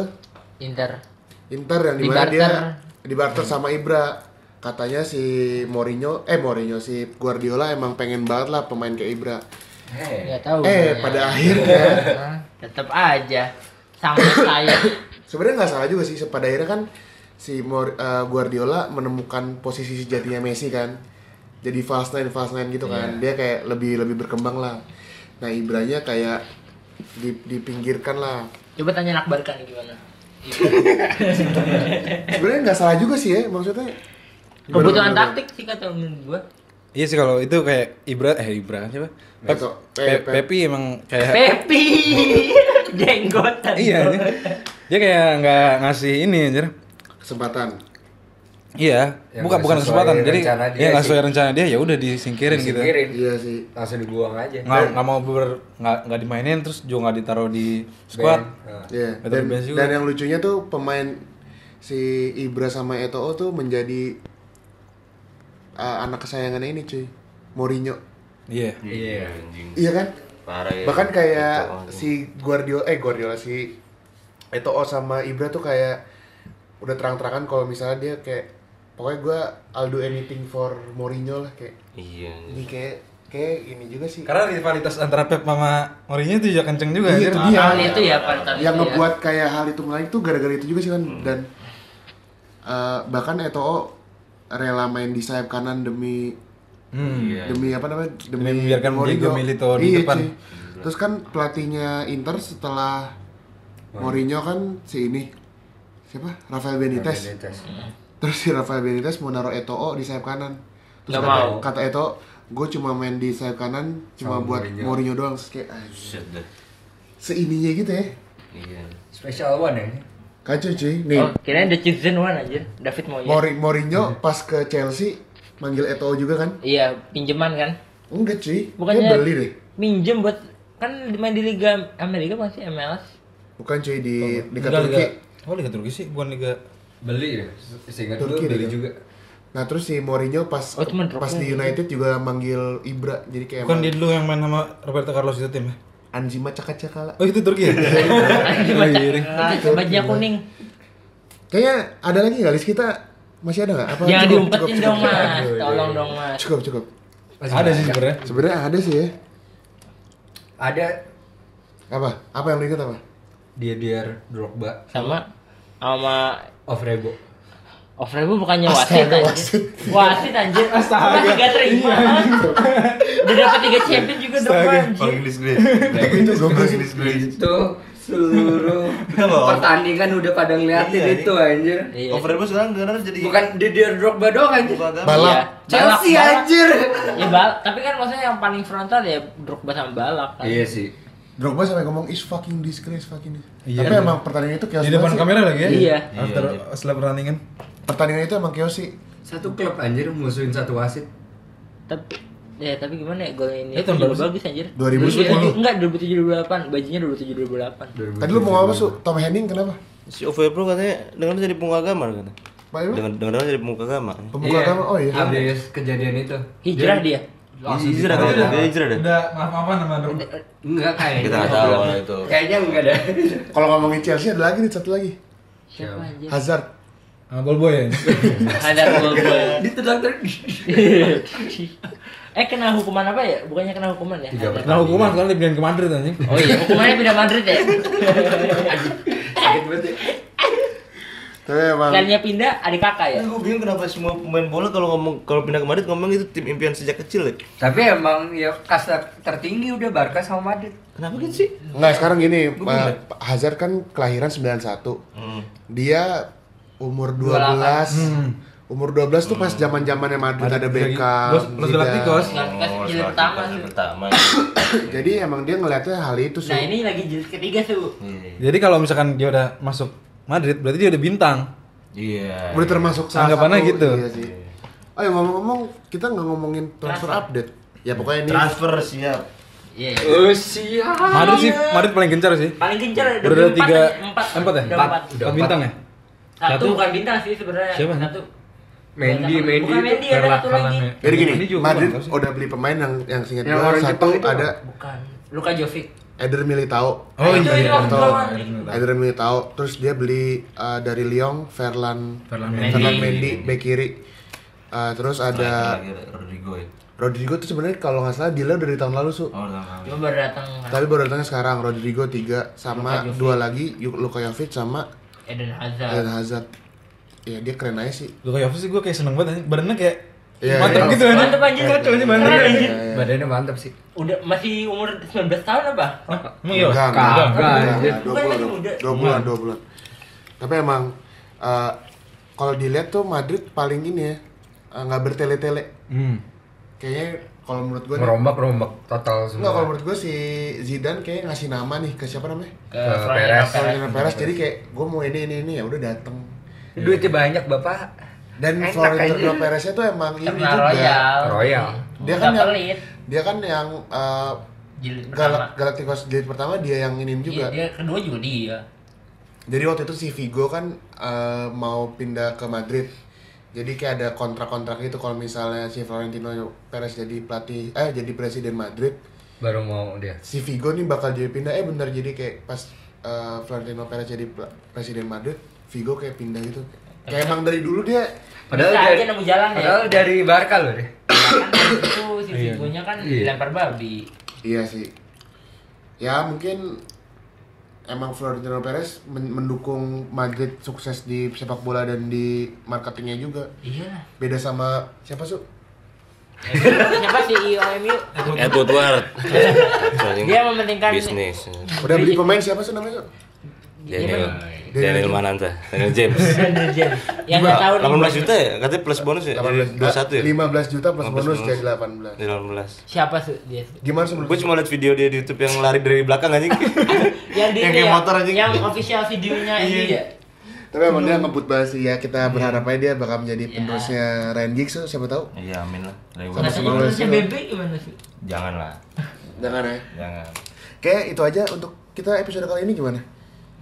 Inter. Inter yang Di di mana dia barter. di barter sama Ibra katanya si Mourinho eh Mourinho si Guardiola emang pengen banget lah pemain kayak Ibra Hei. Nggak tahu. eh namanya. pada akhirnya tetap aja sangat saya. sebenarnya nggak salah juga sih pada akhirnya kan si Mor- eh, Guardiola menemukan posisi sejatinya Messi kan jadi false nine false nine gitu kan dia kayak lebih lebih berkembang lah nah Ibranya kayak di, dipinggirkan lah Coba tanya anak Barca nih gimana. sebenarnya nggak salah juga sih ya maksudnya Kebutuhan taktik sih kata menurut gua. iya sih kalau itu kayak Ibra eh Ibra siapa Pep, Beto. Pe- Eh, Pep. Pepi emang kayak Pepi jenggotan. iya anjir. dia kayak nggak ngasih ini anjir kesempatan iya Yang bukan bukan kesempatan jadi ya nggak sesuai rencana dia ya udah disingkirin, gitu Disingkirin. iya sih Langsung dibuang aja. nggak nggak mau ber nggak nggak dimainin terus juga nggak ditaruh di squad Nah. Iya. Dan, dan yang lucunya tuh pemain si Ibra sama Eto'o tuh menjadi uh, anak kesayangannya ini cuy. Mourinho. iya Iya. Iya kan? Parah ya. Bahkan kayak anjing. si Guardiola eh Guardiola si Eto'o sama Ibra tuh kayak udah terang-terangan kalau misalnya dia kayak pokoknya gua I'll do anything for Mourinho lah kayak Iya. anjing. ini kayak kayak ini juga sih. karena rivalitas antara Pep sama Mourinho itu juga kenceng juga Iya, itu dia. Hal itu ya yang ngebuat kayak hal itu menarik tuh gara-gara itu juga sih kan dan uh, bahkan Eto'o rela main di sayap kanan demi Hmm. Iya. demi apa namanya Demi membiarkan Diego Milito di Iya, depan. cuy. terus kan pelatihnya Inter setelah Mourinho kan si ini siapa Rafael Benitez Benitez. Terus si Rafael Benitez mau naruh Eto'o di sayap kanan terus kata, mau. kata Eto'o gue cuma main di sayap kanan cuma Sama buat Mourinho. Mourinho doang Terus kayak dah. seininya gitu ya Iya. Special one ya. kacau cuy nih Oh, kirain the chosen one anjir. David Moyes. Mori- Mourinho pas ke Chelsea manggil Eto'o juga kan? Iya, pinjaman kan. Enggak cuy, Bukannya dia beli deh. minjem buat kan main di Liga Amerika masih MLS. Bukan cuy di Liga Enggak, Turki. Liga- Oh Liga Turki sih, bukan Liga Beli ya. Seingat gue Turki beli juga. Nah terus si Mourinho pas Oh, cuma drop pas di. United juga manggil Ibra, jadi kayak Bukan dia dulu yang main sama Roberto Carlos itu tim ya? Anjima cakacakala. Oh itu Turki ya? Anjir, Oh, iya, Ring. Itu bajunya kuning. Kayaknya ada lagi nggak list kita? Masih ada nggak? Apa Jangan cukup, diumpetin cukup, dong, cukup, Mas. Tolong dong, Mas. Cukup cukup. Ada sih sebenarnya. Sebenarnya ada sih ya. Ada Apa? Apa yang lu ingat apa? dia dia Drogba Sama sama of Rebo. Ofrebu bukannya wasit anjir. Wasit anjir. Astaga. Tiga terima. Udah dapat tiga champion juga dong anjir. Paling disgrace. Itu goblok. Itu seluruh pertandingan udah pada ngeliatin itu anjir. Iya. Overbus sekarang karena jadi Bukan Didier Drogba doang anjir. Iya. Chelsea Balak, balak. anjir. Ya bal, tapi kan maksudnya yang paling frontal ya Drogba sama Balak kan. Iya sih. Drogba sampai ngomong is fucking disgrace fucking disgrace. Iya. Tapi emang pertandingan itu chaos Di depan sih. kamera lagi ya? Iya. After Iya, setelah pertandingan. Pertandingan itu emang chaos sih. Satu klub anjir musuhin satu wasit. Tapi ya tapi gimana ya gol ini Eh, tahun juga berapa sih? bagus anjir 2010. enggak 2007 2008 bajunya 2007 2008 Tadi lu mau ngomong apa su? Tom Henning kenapa? Si Overpro katanya dengar jadi pemuka agama kata. Pak Ibu? Dengar dengar jadi pemuka agama. Pembuka agama? Oh iya. Habis kejadian itu. hijrah dia Hijrah kan dia hijrah deh. Udah maaf-maafan sama Dok. Enggak kayaknya. Kita nggak tahu kalau itu. Kayaknya enggak ada. Kalau ngomongin Chelsea ada lagi nih satu lagi. siapa Hazard. Sama ball boy ya. ada gol gol Ditendang terus. eh kena hukuman apa ya bukannya kena hukuman ya. Nah hukuman sekarang dipindahin ke Madrid anjing. oh iya hukumannya pindah Madrid ya Sakit banget ya. Tapi emang Kaliannya pindah adik kakak ya Gue bingung kenapa semua pemain bola kalau ngomong kalau pindah ke Madrid ngomong itu tim impian sejak kecil ya. Tapi emang ya kasta tertinggi udah Barca sama Madrid. Kenapa gitu sih? Enggak, sekarang gini, uh. Hazard kan kelahiran 91. Hmm. Dia umur 12. Hmm. Umur 12 tuh pas zaman-zamannya Madrid ada Madrid lagi. Beckham. Los-. Galacticos. Oh, jilid pertama jilid pertama. Jadi emang dia ngeliatnya hal itu sih. nah ini lagi jilid ketiga tuh Iya. Jadi kalau misalkan dia udah masuk Madrid berarti dia udah bintang. Iya. Udah termasuk salah Anggapannya satu. gitu. Iya sih. Oh ya ngomong-ngomong, kita nggak ngomongin transfer Transfer. update. Ya pokoknya ini Transfer siap. iya iya. Oh siap. Madrid sih, Madrid paling gencar sih. paling gencar Udah ada tiga, empat empat ya? Empat. empat bintang ya? satu Satu. bukan bintang sih sebenarnya Siapa? satu Mendy, Mendy bukan itu Mendy ada satu lagi Jadi gini, Madrid udah beli pemain yang yang singkat Yang satu ada bukan Luka Jovic Eder Militao. Oh Itu iya, iya. Atau Betul. Eder Militao. Terus dia beli uh, dari Lyon Ferland Ferland Mendy. Ferland Mendy bek kiri. Uh, terus ada Rodrigo ya. Rodrigo tuh sebenarnya kalau nggak salah dealnya dari tahun lalu su. Oh. Cuma baru datang Tapi baru datangnya sekarang Rodrigo tiga sama Luka dua lagi Luka Jovic sama Eden Eden Hazard Hazard. Ya dia keren aja sih. Luka Jovic sih gue kayak seneng banget. Badannya kayak Iya, mantep iya. gitu anjing. Mantep badannya Keren, anjing. anjing. Iya. Badannya mantap sih. udah masih umur 19 tahun apa iya? Enggak, Kagak, enggak, enggak, dua bulan, dua- bulan, dua bulan. Tapi emang uh, kalau dilihat tuh Madrid paling ini ya uh, nggak bertele-tele. Hmm. Kayaknya kalau menurut gue Merombak merombak total Enggak, semua. kalau menurut gue si Zidane kayak ngasih nama nih ke siapa namanya? ke Ke Perez. Perez. Jadi kayak gue mau ini ini ini ya udah dateng. Duitnya banyak bapak. Dan Enak Florentino aja. Perez itu emang ini juga. Royal Royal. Dia kan Nggak yang pelit dia kan yang uh, jilid Gal pertama Galacticos jilid pertama dia yang inin Iya, juga. dia kedua juga dia Jadi waktu itu si Vigo kan uh, mau pindah ke Madrid. Jadi kayak ada kontrak-kontrak itu kalau misalnya si Florentino Perez jadi pelatih eh jadi presiden Madrid, Baru mau dia. si Vigo nih bakal jadi pindah eh bener jadi kayak pas uh, Florentino Perez jadi presiden Madrid, Vigo kayak pindah gitu. Kayak emang dari dulu dia Padahal Bisa dari, aja nemu jalan ya. padahal dari Barca loh deh. itu si Vigonya kan Iya. dilempar babi iya sih. Ya mungkin emang Florentino Perez men- mendukung Madrid sukses di sepak bola dan di marketingnya juga. iya Beda sama siapa su? siapa sih IOMU Edward Ward. Dia mementingkan bisnis. Udah beli pemain siapa sih namanya? Su? Daniel Daniel Daniel Mananta, Daniel James. Daniel James yang nggak tahu nih 18 juta ya? Katanya plus bonus ya? Jadi 21 ya? 15 juta plus 15 bonus bonus. jadi 18. Jadi 18. siapa sih dia Gimana sebelum Gue cuma liat video dia di YouTube yang lari dari belakang anjing. yang di Yang kayak ya, motor aja. yang official videonya ini ya Tapi emang dia ngebut banget sih ya kita berharap aja dia bakal menjadi penerusnya Ryan Giggs tuh, siapa tahu. Iya, amin lah. Sama si bebek gimana sih Jangan lah. Jangan ya. Jangan. Kayak itu aja untuk kita episode kali ini gimana?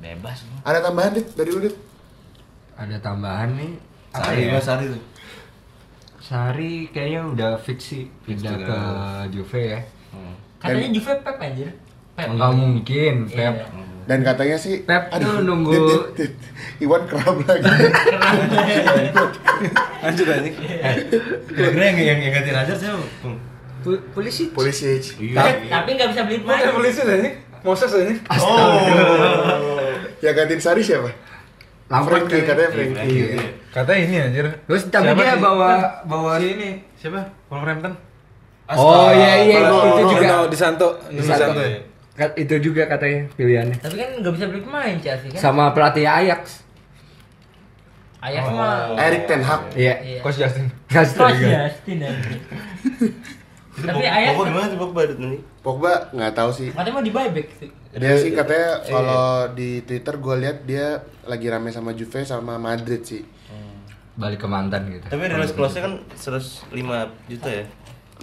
Bebas. Ada tambahan dit dari lu dit? Ada tambahan nih. Apa Sari, ya? sari tuh. Sari kayaknya udah fix sih pindah ke. Juve ya. Hmm. katanya Juve Pep anjir Pep Enggak mungkin, Iya. Pep. Dan katanya sih Pep tuh nunggu- dit, dit, dit. Iwan kerap lagi. Lanjut anjing. Kira-kira yang yang yang ganti Hazard siapa? Polisi. Polisi. tapi tapi nggak bisa beli pemain polisi anjing? Moses anjing. Yang gantiin Sari siapa? Lampard Frankie, kan. katanya Frankie. Iya. Katanya ini anjir. Terus tapi Siapa dia bawa bawa si ini siapa? Wolverhampton. Oh iya iya Astaga. itu juga. Di Santo, di Santo. Kat- Itu juga katanya pilihannya. tapi kan nggak bisa beli pemain Chelsea kan Sama pelatih Ajax. Ajax mah Erik Ten Hag. Iya. Iya. Coach Justin. Coach Astaga. Justin anjir. Tapi ayah Pokok gimana tuh Pogba nih? Pogba nggak tahu sih. katanya mau di buyback sih. Dia sih katanya kalau di Twitter gue lihat dia lagi rame sama Juve sama Madrid sih. Balik ke mantan gitu. Tapi release clause-nya kan 105 juta ya?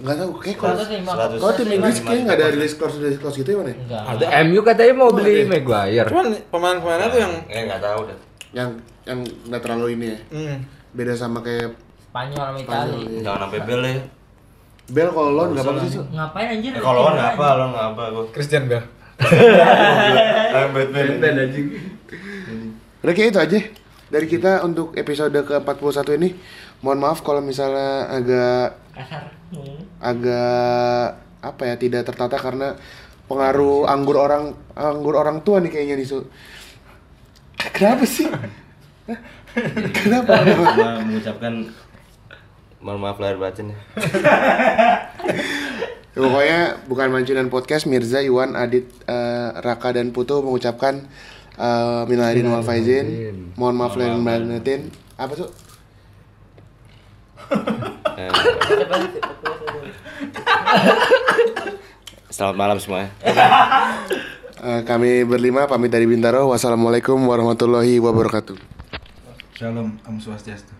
Nggak tahu, kayak kalau 100. kalau tim Inggris kayak nggak ada release clause release clause gitu ya mana? Enggak. Ada MU katanya mau beli Maguire. Cuman pemain-pemainnya tuh yang Eh nggak tahu dah. Yang yang nggak terlalu ini ya. hmm, Beda sama kayak Spanyol sama Spanyol. Itali. iya. Jangan sampai bel ya. Bel kalau loan nggak apa-apa sih. Ngapain anjir? Eh, kalau lo nggak apa, lo nggak apa gua. Christian Bale. I'm Batman. anjing. Udah kayak itu aja dari kita untuk episode ke-41 ini. Mohon maaf kalau misalnya agak Kasar. Hmm. agak apa ya tidak tertata karena pengaruh anggur orang anggur orang tua nih kayaknya nih. Kenapa sih? Kenapa? Mengucapkan mohon maaf lahir batin ya. Ya, pokoknya bukan Mancunan Podcast Mirza, Iwan, Adit, eh, Raka dan Putu mengucapkan uh, minal aidin wal faizin. Mohon maaf lahir batin. Apa tuh? Eh, Selamat malam semuanya. Eh, kami berlima pamit dari Bintaro. Wassalamualaikum warahmatullahi wabarakatuh. Shalom, Om Swastiastu.